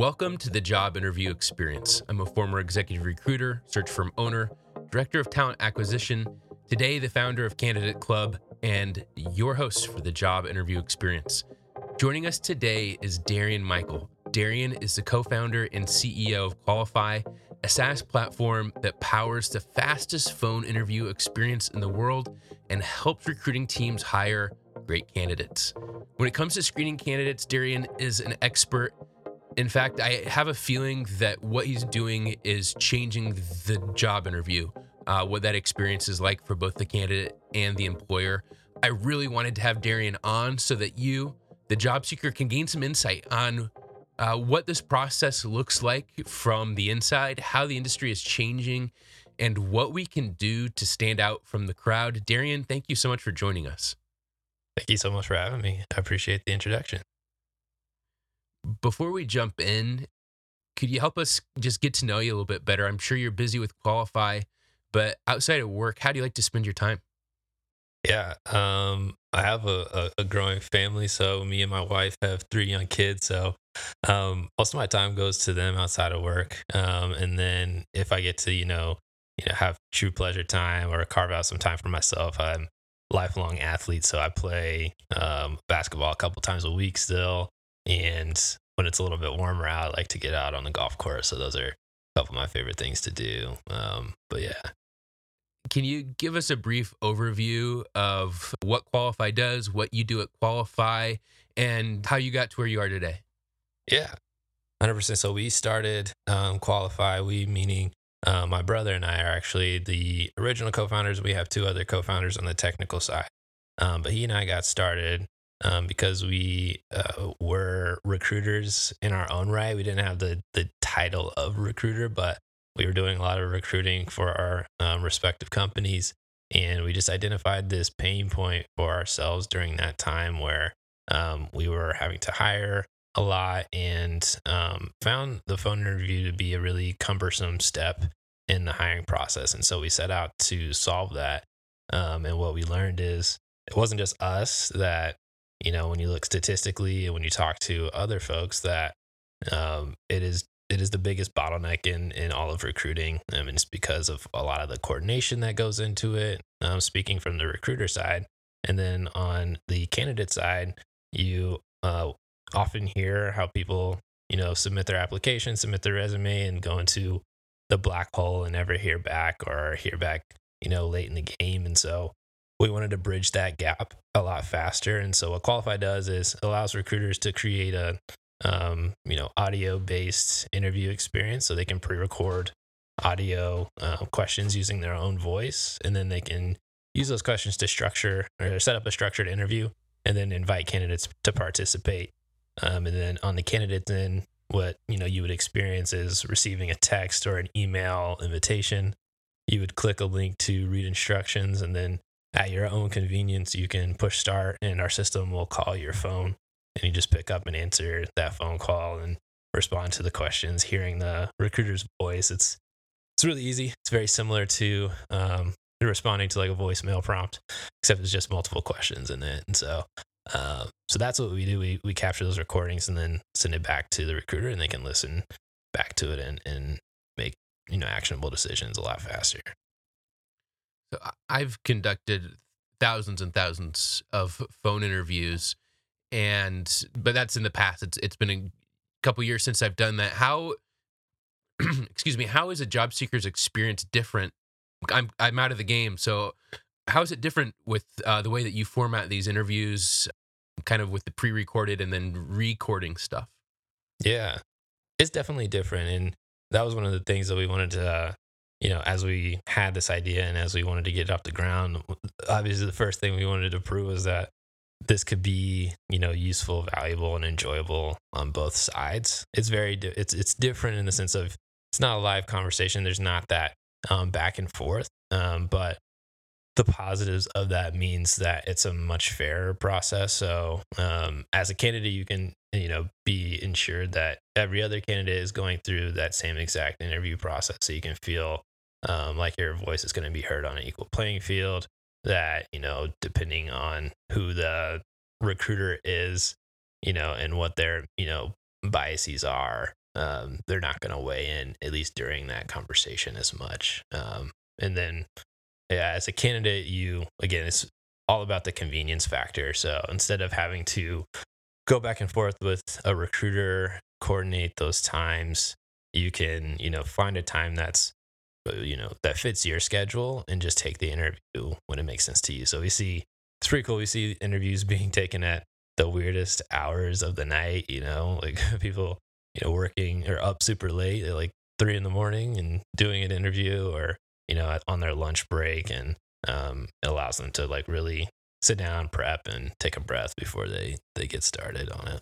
Welcome to the job interview experience. I'm a former executive recruiter, search firm owner, director of talent acquisition, today the founder of Candidate Club, and your host for the job interview experience. Joining us today is Darrian Mikell. Darrian is the co founder and CEO of Qualifi, a SaaS platform that powers the fastest phone interview experience in the world and helps recruiting teams hire great candidates. When it comes to screening candidates, Darrian is an expert in fact, I have a feeling that what he's doing is changing the job interview, uh, what that experience is like for both the candidate and the employer. I really wanted to have Darrian on so that you, the job seeker, can gain some insight on uh, what this process looks like from the inside, how the industry is changing, and what we can do to stand out from the crowd. Darrian, thank you so much for joining us. Thank you so much for having me. I appreciate the introduction. Before we jump in, could you help us just get to know you a little bit better? I'm sure you're busy with Qualifi, but outside of work, how do you like to spend your time? Yeah, um, I have a, a, a, growing family, so me and my wife have three young kids. So um, most of my time goes to them outside of work, um, and then if I get to you know you know have true pleasure time or carve out some time for myself, I'm lifelong athlete, so I play um, basketball a couple times a week still. And when it's a little bit warmer out, I like to get out on the golf course. So those are a couple of my favorite things to do. Um, but yeah. Can you give us a brief overview of what Qualifi does, what you do at Qualifi, and how you got to where you are today? Yeah, 100%. So we started um, Qualifi, we meaning uh, my brother and I are actually the original co founders. We have two other co founders on the technical side. Um, but he and I got started um, because we uh, were recruiters in our own right. We didn't have the the title of recruiter, but we were doing a lot of recruiting for our um, respective companies, and we just identified this pain point for ourselves during that time where um, we were having to hire a lot and um, found the phone interview to be a really cumbersome step in the hiring process. And so we set out to solve that. Um, and what we learned is it wasn't just us that you know, when you look statistically and when you talk to other folks, that um, it is it is the biggest bottleneck in in all of recruiting. I mean, it's because of a lot of the coordination that goes into it. Um, speaking from the recruiter side, and then on the candidate side, you uh, often hear how people you know submit their application, submit their resume, and go into the black hole and never hear back or hear back you know late in the game. And so we wanted to bridge that gap a lot faster. And so what Qualifi does is allows recruiters to create a um, you know audio based interview experience, so they can pre-record audio uh, questions using their own voice, and then they can use those questions to structure or set up a structured interview, and then invite candidates to participate. Um, and then on the candidate end, what you know you would experience is receiving a text or an email invitation. You would click a link to read instructions, and then at your own convenience, you can push start and our system will call your phone and you just pick up and answer that phone call and respond to the questions, hearing the recruiter's voice. It's it's really easy. It's very similar to um, responding to like a voicemail prompt, except it's just multiple questions in it. And so, uh, so that's what we do. We we capture those recordings and then send it back to the recruiter, and they can listen back to it and and make you know actionable decisions a lot faster. So I've conducted thousands and thousands of phone interviews, and but that's in the past. It's it's been a couple years since I've done that. How, excuse me, how is a job seeker's experience different? I'm I'm out of the game, so how is it different with uh, the way that you format these interviews, kind of with the pre-recorded and then recording stuff? Yeah, it's definitely different, and that was one of the things that we wanted to uh, you know, as we had this idea and as we wanted to get it off the ground, obviously the first thing we wanted to prove was that this could be, you know, useful, valuable, and enjoyable on both sides. It's very, it's it's different in the sense of it's not a live conversation. There's not that um, back and forth, um, but the positives of that means that it's a much fairer process. So, um, as a candidate, you can you know be ensured that every other candidate is going through that same exact interview process, so you can feel um, like your voice is going to be heard on an equal playing field. That, you know, depending on who the recruiter is, you know, and what their, you know, biases are, um, they're not going to weigh in at least during that conversation as much. Um, and then, yeah, as a candidate, you again, it's all about the convenience factor. So instead of having to go back and forth with a recruiter, coordinate those times, you can you know find a time that's you know that fits your schedule and just take the interview when it makes sense to you. So we see it's pretty cool. We see interviews being taken at the weirdest hours of the night. You know, like people you know working or up super late at like three in the morning and doing an interview, or you know on their lunch break, and um, it allows them to like really sit down, prep, and take a breath before they they get started on it.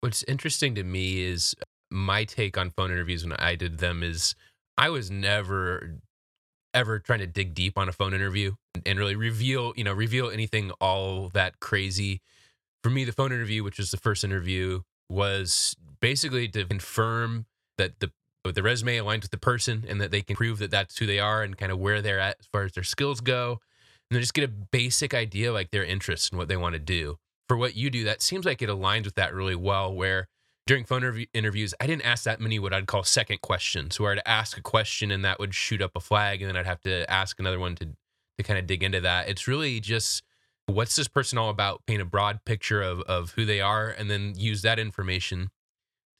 What's interesting to me is my take on phone interviews when I did them is I was never ever trying to dig deep on a phone interview and really reveal, you know, reveal anything all that crazy. For me, the phone interview, which was the first interview, was basically to confirm that the the resume aligns with the person and that they can prove that that's who they are and kind of where they're at as far as their skills go. And just get a basic idea like their interests and what they want to do. For what you do, that seems like it aligns with that really well. Where during phone interv- interviews, I didn't ask that many what I'd call second questions, where I'd ask a question and that would shoot up a flag, and then I'd have to ask another one to to kind of dig into that. It's really just what's this person all about? Paint a broad picture of of who they are, and then use that information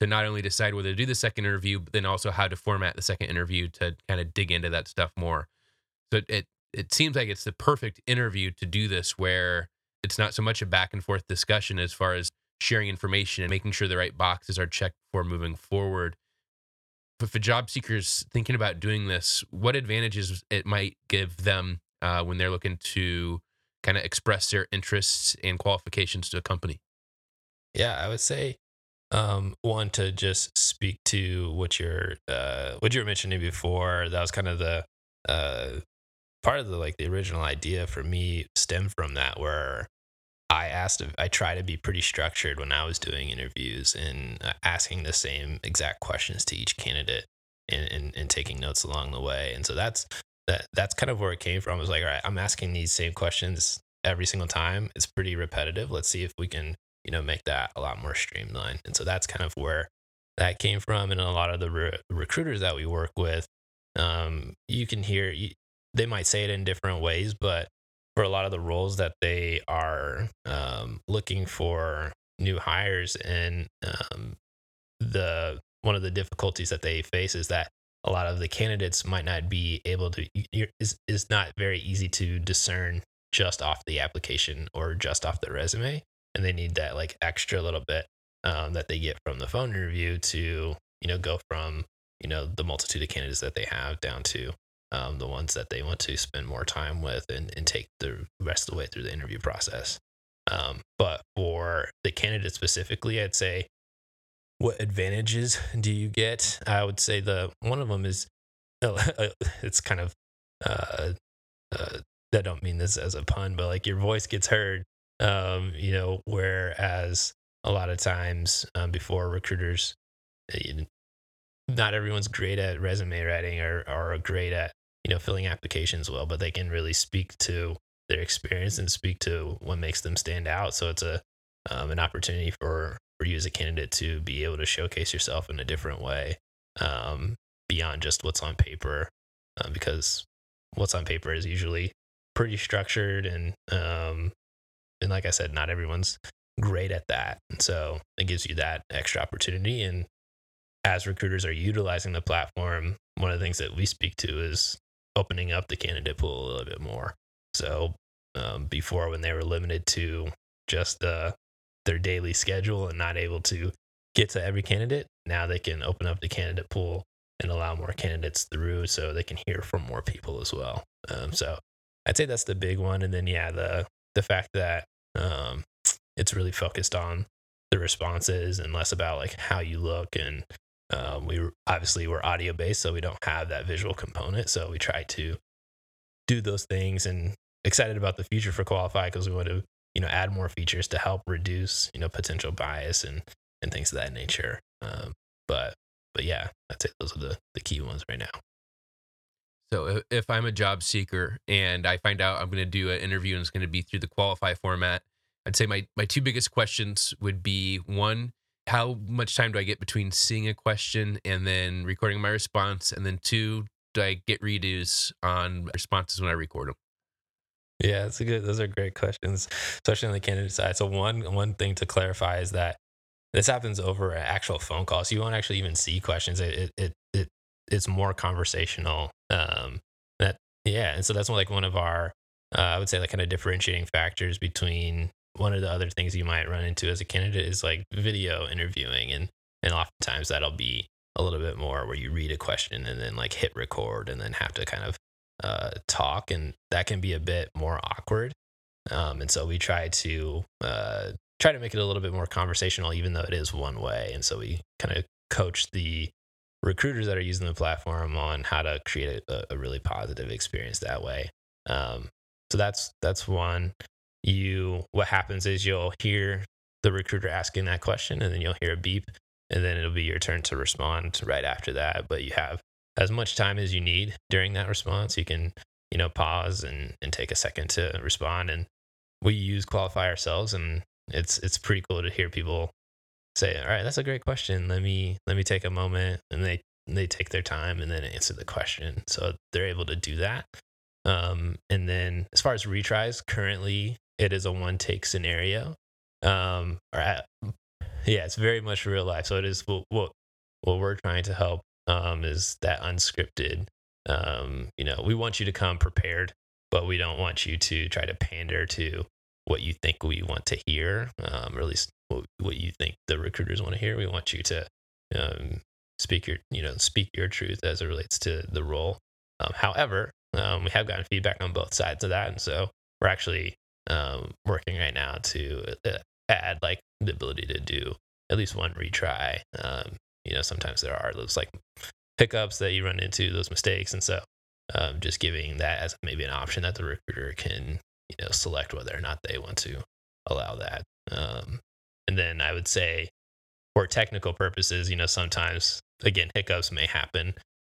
to not only decide whether to do the second interview, but then also how to format the second interview to kind of dig into that stuff more. So it it seems like it's the perfect interview to do this, where it's not so much a back and forth discussion as far as sharing information and making sure the right boxes are checked before moving forward. But for job seekers thinking about doing this, what advantages it might give them uh, when they're looking to kind of express their interests and qualifications to a company? Yeah, I would say um, one to just speak to what you're uh, what you were mentioning before. That was kind of the uh, part of the like the original idea for me stemmed from that, where I asked, I try to be pretty structured when I was doing interviews and uh, asking the same exact questions to each candidate and, and, and taking notes along the way. And so that's, that, that's kind of where it came from. I was like, all right, I'm asking these same questions every single time. It's pretty repetitive. Let's see if we can, you know, make that a lot more streamlined. And so that's kind of where that came from. And a lot of the re- recruiters that we work with, um, you can hear, you, they might say it in different ways, but for a lot of the roles that they are um, looking for new hires and um, the one of the difficulties that they face is that a lot of the candidates might not be able to is is not very easy to discern just off the application or just off the resume. And they need that like extra little bit um, that they get from the phone interview to you know go from you know the multitude of candidates that they have down to um, the ones that they want to spend more time with and, and take the rest of the way through the interview process. Um, but for the candidate specifically, I'd say, what advantages do you get? I would say the one of them is it's kind of uh, uh, I don't mean this as a pun, but like your voice gets heard. Um, you know, whereas a lot of times um, before recruiters, eh, not everyone's great at resume writing or, or great at you know filling applications well but they can really speak to their experience and speak to what makes them stand out so it's a um, an opportunity for for you as a candidate to be able to showcase yourself in a different way um, beyond just what's on paper uh, because what's on paper is usually pretty structured and um, and like I said, not everyone's great at that. And so it gives you that extra opportunity. And as recruiters are utilizing the platform, one of the things that we speak to is opening up the candidate pool a little bit more. So um, before, when they were limited to just uh, their daily schedule and not able to get to every candidate, now they can open up the candidate pool and allow more candidates through, so they can hear from more people as well. Um, so I'd say that's the big one, and then yeah, the the fact that um, it's really focused on the responses and less about like how you look and um, we obviously we're audio based, so we don't have that visual component. So we try to do those things and excited about the future for Qualifi because we want to you know add more features to help reduce you know potential bias and and things of that nature. Um, but but yeah, I'd say those are the the key ones right now. So if I'm a job seeker and I find out I'm going to do an interview and it's going to be through the Qualifi format, I'd say my my two biggest questions would be one how much time do I get between seeing a question and then recording my response? And then two, do I get redos on responses when I record them? Yeah, it's a good. Those are great questions, especially on the candidate side. So one one thing to clarify is that this happens over an actual phone call, so you won't actually even see questions. It it it, it's more conversational. Um, that yeah, and so that's like one of our uh, I would say like kind of differentiating factors between one of the other things you might run into as a candidate is like video interviewing and and oftentimes that'll be a little bit more where you read a question and then like hit record and then have to kind of uh, talk and that can be a bit more awkward. Um, and so we try to uh, try to make it a little bit more conversational even though it is one way. And so we kind of coach the recruiters that are using the platform on how to create a, a really positive experience that way. Um, so that's that's one you what happens is you'll hear the recruiter asking that question and then you'll hear a beep and then it'll be your turn to respond right after that. But you have as much time as you need during that response. You can you know pause and and take a second to respond. And we use Qualifi ourselves and it's it's pretty cool to hear people say all right that's a great question. Let me let me take a moment. And they they take their time and then answer the question. So they're able to do that. Um, and then as far as retries currently it is a one take scenario. Um, or at, yeah, it's very much real life. So it is what what, what we're trying to help um, is that unscripted. Um, you know, we want you to come prepared, but we don't want you to try to pander to what you think we want to hear, um, or at least what, what you think the recruiters want to hear. We want you to um, speak your, you know, speak your truth as it relates to the role. Um, however, um, we have gotten feedback on both sides of that, and so we're actually um, working right now to uh, add like the ability to do at least one retry. Um, you know, sometimes there are those like hiccups that you run into, those mistakes, and so um, just giving that as maybe an option that the recruiter can you know select whether or not they want to allow that. Um, and then I would say for technical purposes, you know, sometimes again hiccups may happen.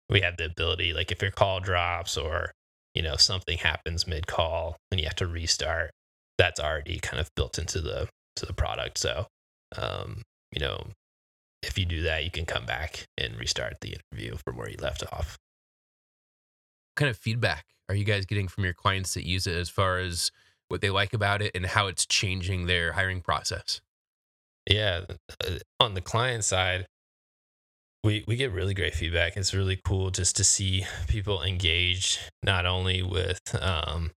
We have the ability, like if your call drops or you know something happens mid call and you have to restart that's already kind of built into the to the product. So, um, you know, if you do that, you can come back and restart the interview from where you left off. What kind of feedback are you guys getting from your clients that use it as far as what they like about it and how it's changing their hiring process? Yeah, uh, on the client side, we we get really great feedback. It's really cool just to see people engage not only with um,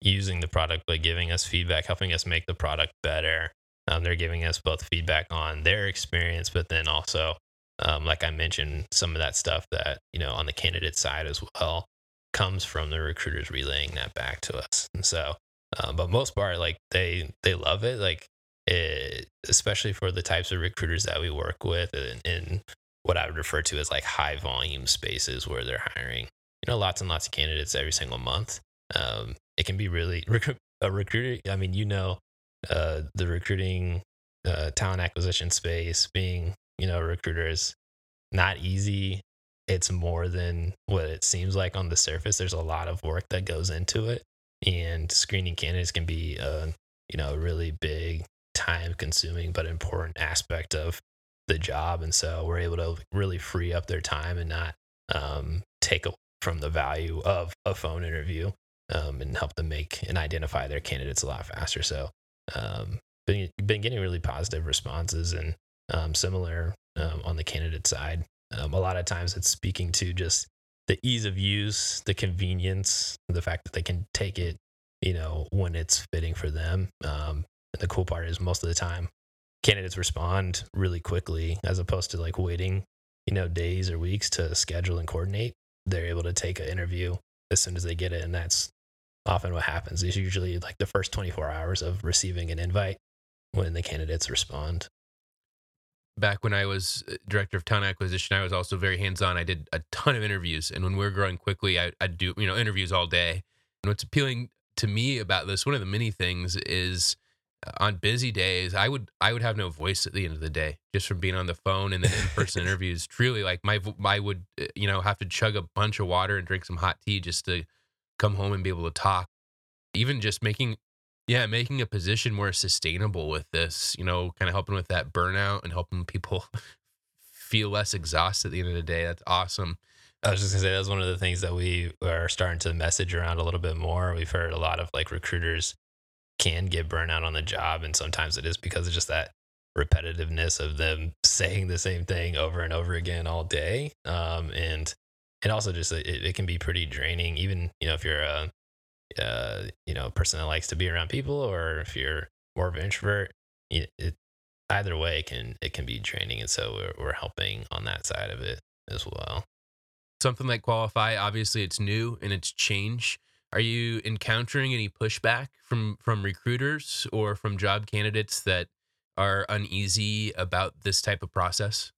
using the product by giving us feedback, helping us make the product better. Um, they're giving us both feedback on their experience, but then also, um, like I mentioned, some of that stuff that you know on the candidate side as well comes from the recruiters relaying that back to us. And so, um, but most part, like they they love it. Like it, especially for the types of recruiters that we work with in, in what I would refer to as like high volume spaces where they're hiring, you know, lots and lots of candidates every single month. Um, it can be really a recruiter. I mean, you know, uh, the recruiting uh, talent acquisition space being, you know, recruiters not easy. It's more than what it seems like on the surface. There's a lot of work that goes into it, and screening candidates can be a, you know, a really big, time consuming but important aspect of the job. And so we're able to really free up their time and not um, take away from the value of a phone interview um, and help them make and identify their candidates a lot faster. So, um, been, been getting really positive responses and um, similar um, on the candidate side. Um, a lot of times it's speaking to just the ease of use, the convenience, the fact that they can take it, you know, when it's fitting for them. Um, and the cool part is most of the time candidates respond really quickly as opposed to like waiting, you know, days or weeks to schedule and coordinate. They're able to take an interview as soon as they get it. And that's often what happens is usually like the first 24 hours of receiving an invite when the candidates respond. Back when I was uh, director of talent acquisition, I was also very hands on. I did a ton of interviews. And when we were growing quickly, I, I'd do, you know, interviews all day. And what's appealing to me about this, one of the many things is uh, on busy days, I would I would have no voice at the end of the day just from being on the phone and then in person interviews. Truly, like my I would uh, you know have to chug a bunch of water and drink some hot tea just to come home and be able to talk. Even just making Yeah, making a position more sustainable with this, you know, kind of helping with that burnout and helping people feel less exhausted at the end of the day. That's awesome. I was just gonna say that's one of the things that we are starting to message around a little bit more. We've heard a lot of like recruiters can get burnout on the job, and sometimes it is because of just that repetitiveness of them saying the same thing over and over again all day. Um, and and also just it, it can be pretty draining, even you know if you're a uh, you know, person that likes to be around people, or if you're more of an introvert, it, it either way it can it can be draining, and so we're, we're helping on that side of it as well. Something like Qualifi, obviously, it's new and it's change. Are you encountering any pushback from from recruiters or from job candidates that are uneasy about this type of process?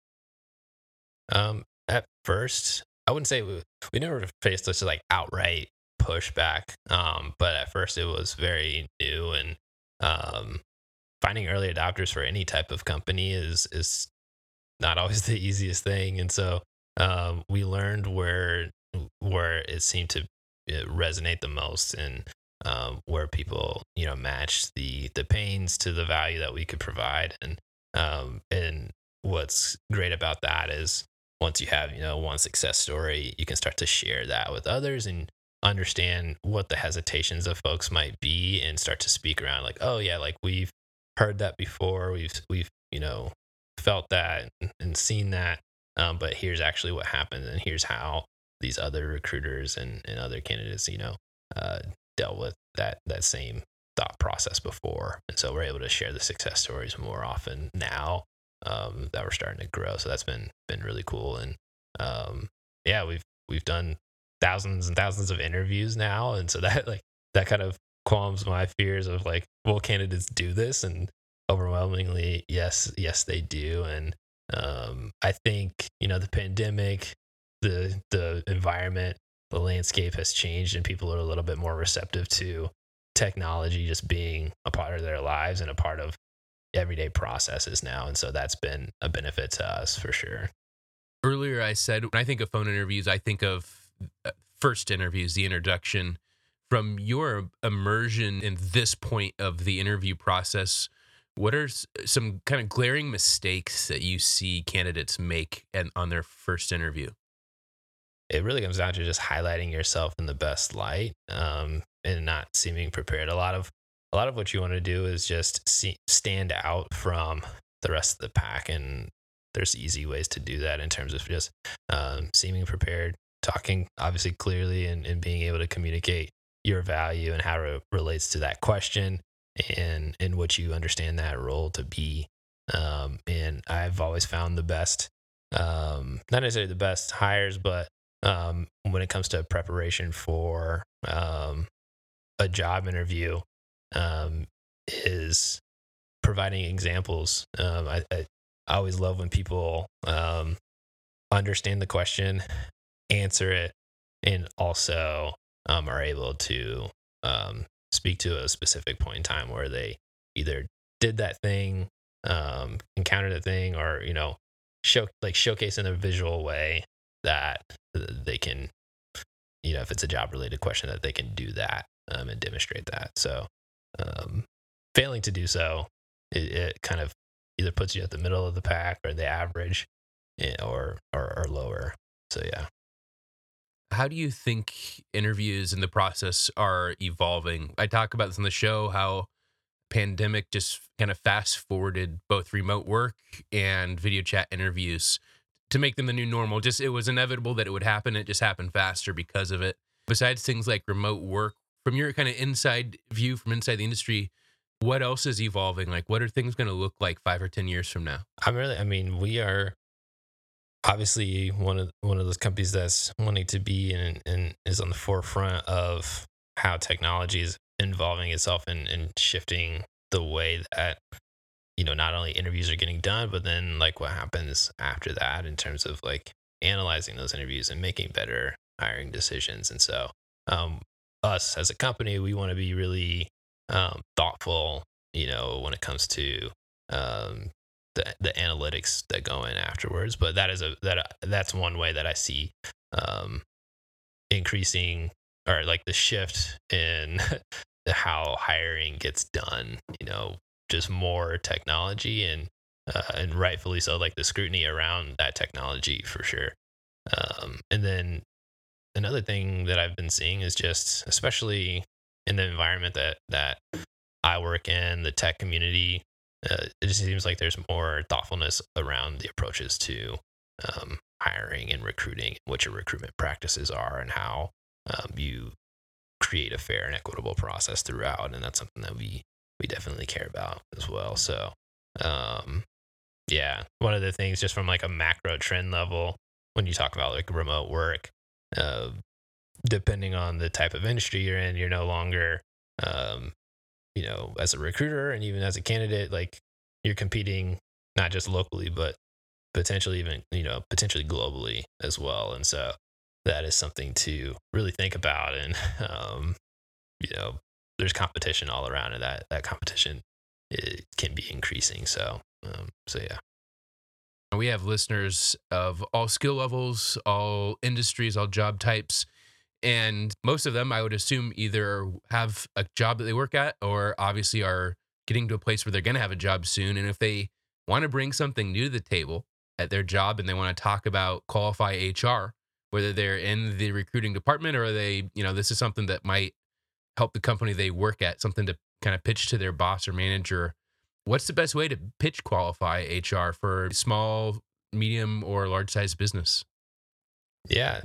Um, at first, I wouldn't say we, we never faced this like outright pushback. Um, but at first it was very new and um, finding early adopters for any type of company is is not always the easiest thing. And so um, we learned where where it seemed to uh, resonate the most and um, where people you know match the the pains to the value that we could provide and um, and what's great about that is once you have you know one success story you can start to share that with others and understand what the hesitations of folks might be and start to speak around like oh yeah like we've heard that before. We've we've you know felt that and seen that um, but here's actually what happened and here's how these other recruiters and, and other candidates you know uh, dealt with that that same thought process before. And so we're able to share the success stories more often now um, that we're starting to grow so that's been been really cool and um, yeah we've we've done thousands and thousands of interviews now, and so that like that kind of qualms my fears of like, will candidates do this? And overwhelmingly, yes, yes, they do. And um, I think you know the pandemic, the the environment, the landscape has changed, and people are a little bit more receptive to technology just being a part of their lives and a part of everyday processes now. And so that's been a benefit to us for sure. Earlier, I said when I think of phone interviews, I think of uh, first interviews, the introduction, from your immersion in this point of the interview process, what are some kind of glaring mistakes that you see candidates make and on their first interview? It really comes down to just highlighting yourself in the best light um, and not seeming prepared. A lot of a lot of what you want to do is just see, stand out from the rest of the pack, and there's easy ways to do that in terms of just um, seeming prepared, talking obviously clearly and, and being able to communicate your value and how it relates to that question and and what you understand that role to be. Um, and I've always found the best, um, not necessarily the best hires, but um, when it comes to preparation for um, a job interview, um, is providing examples. Um, I, I, I always love when people um, understand the question answer it and also um, are able to um, speak to a specific point in time where they either did that thing, um, encountered a thing, or you know, show like showcase in a visual way that they can, you know, if it's a job related question, that they can do that um, and demonstrate that. So, um, failing to do so, it, it, kind of either puts you at the middle of the pack or the average, eh, or or, or lower. So yeah. How do you think interviews in the process are evolving? I talk about this on the show how pandemic just kind of fast forwarded both remote work and video chat interviews to make them the new normal. Just it was inevitable that it would happen. It just happened faster because of it. Besides things like remote work, from your kind of inside view from inside the industry, what else is evolving? Like, what are things going to look like five or 10 years from now? I'm really, I mean, we are obviously one of one of those companies that's wanting to be and, and is on the forefront of how technology is involving itself and, and shifting the way that you know not only interviews are getting done but then like what happens after that in terms of like analyzing those interviews and making better hiring decisions and so um, us as a company we want to be really um, thoughtful you know when it comes to um, the the analytics that go in afterwards. But that is a that that's one way that I see um, increasing or like the shift in how hiring gets done. You know, just more technology and uh, and rightfully so, like the scrutiny around that technology for sure. Um, and then another thing that I've been seeing is just, especially in the environment that that I work in, the tech community, uh, it just seems like there's more thoughtfulness around the approaches to um, hiring and recruiting, what your recruitment practices are, and how um, you create a fair and equitable process throughout. And that's something that we we definitely care about as well. So, um, yeah, one of the things just from like a macro trend level, when you talk about like remote work, uh, depending on the type of industry you're in, you're no longer, um, you know, as a recruiter and even as a candidate, like you're competing not just locally, but potentially even, you know, potentially globally as well. And so that is something to really think about. And, um, you know, there's competition all around and that, that competition it can be increasing. So, um, so yeah. We have listeners of all skill levels, all industries, all job types. And most of them, I would assume, either have a job that they work at or obviously are getting to a place where they're going to have a job soon. And if they want to bring something new to the table at their job and they want to talk about Qualifi HR, whether they're in the recruiting department or they, you know, this is something that might help the company they work at, something to kind of pitch to their boss or manager What's the best way to pitch Qualifi HR for small, medium, or large size business? Yeah,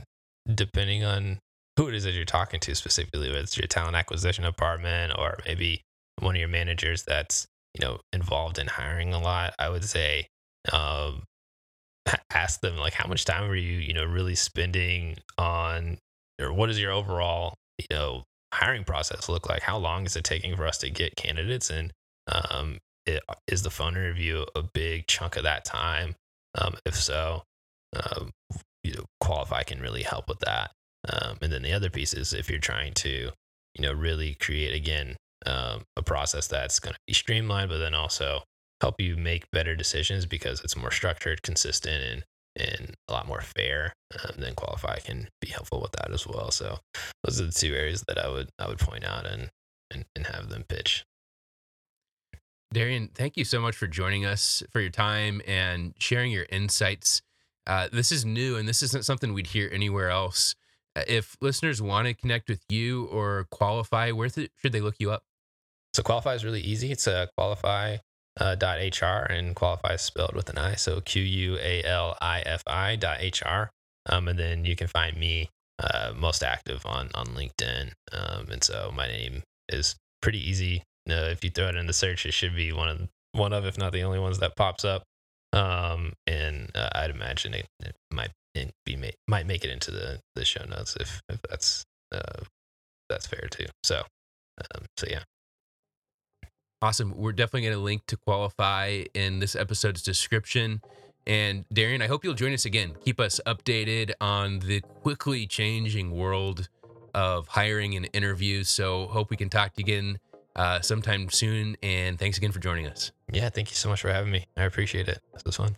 depending on who it is that you're talking to specifically, whether it's your talent acquisition department or maybe one of your managers that's you know involved in hiring a lot, I would say um, ask them like how much time are you you know really spending on or what is your overall you know hiring process look like? How long is it taking for us to get candidates and um, it, is the phone interview a big chunk of that time? Um, if so, um, you know, Qualifi can really help with that. Um, and then the other piece is if you're trying to, you know, really create again um, a process that's going to be streamlined, but then also help you make better decisions because it's more structured, consistent, and and a lot more fair. Um, then Qualifi can be helpful with that as well. So those are the two areas that I would I would point out and and, and have them pitch. Darrian, thank you so much for joining us for your time and sharing your insights. Uh, this is new and this isn't something we'd hear anywhere else. Uh, if listeners want to connect with you or Qualifi, where th- should they look you up? So Qualifi is really easy. It's a Qualifi uh, dot HR and Qualifi is spelled with an I. So Q U A L I F I dot HR. Um, and then you can find me uh, most active on on LinkedIn. Um, and so my name is pretty easy uh, if you throw it in the search, it should be one of one of, if not the only ones that pops up. Um, and uh, I'd imagine it, it might be made, might make it into the the show notes if if that's uh, that's fair too. So, um, so yeah. Awesome. We're definitely going to link to Qualifi in this episode's description. And Darrian, I hope you'll join us again. Keep us updated on the quickly changing world of hiring and interviews. So, hope we can talk to you again uh, sometime soon. And thanks again for joining us. Yeah, thank you so much for having me. I appreciate it. This was fun.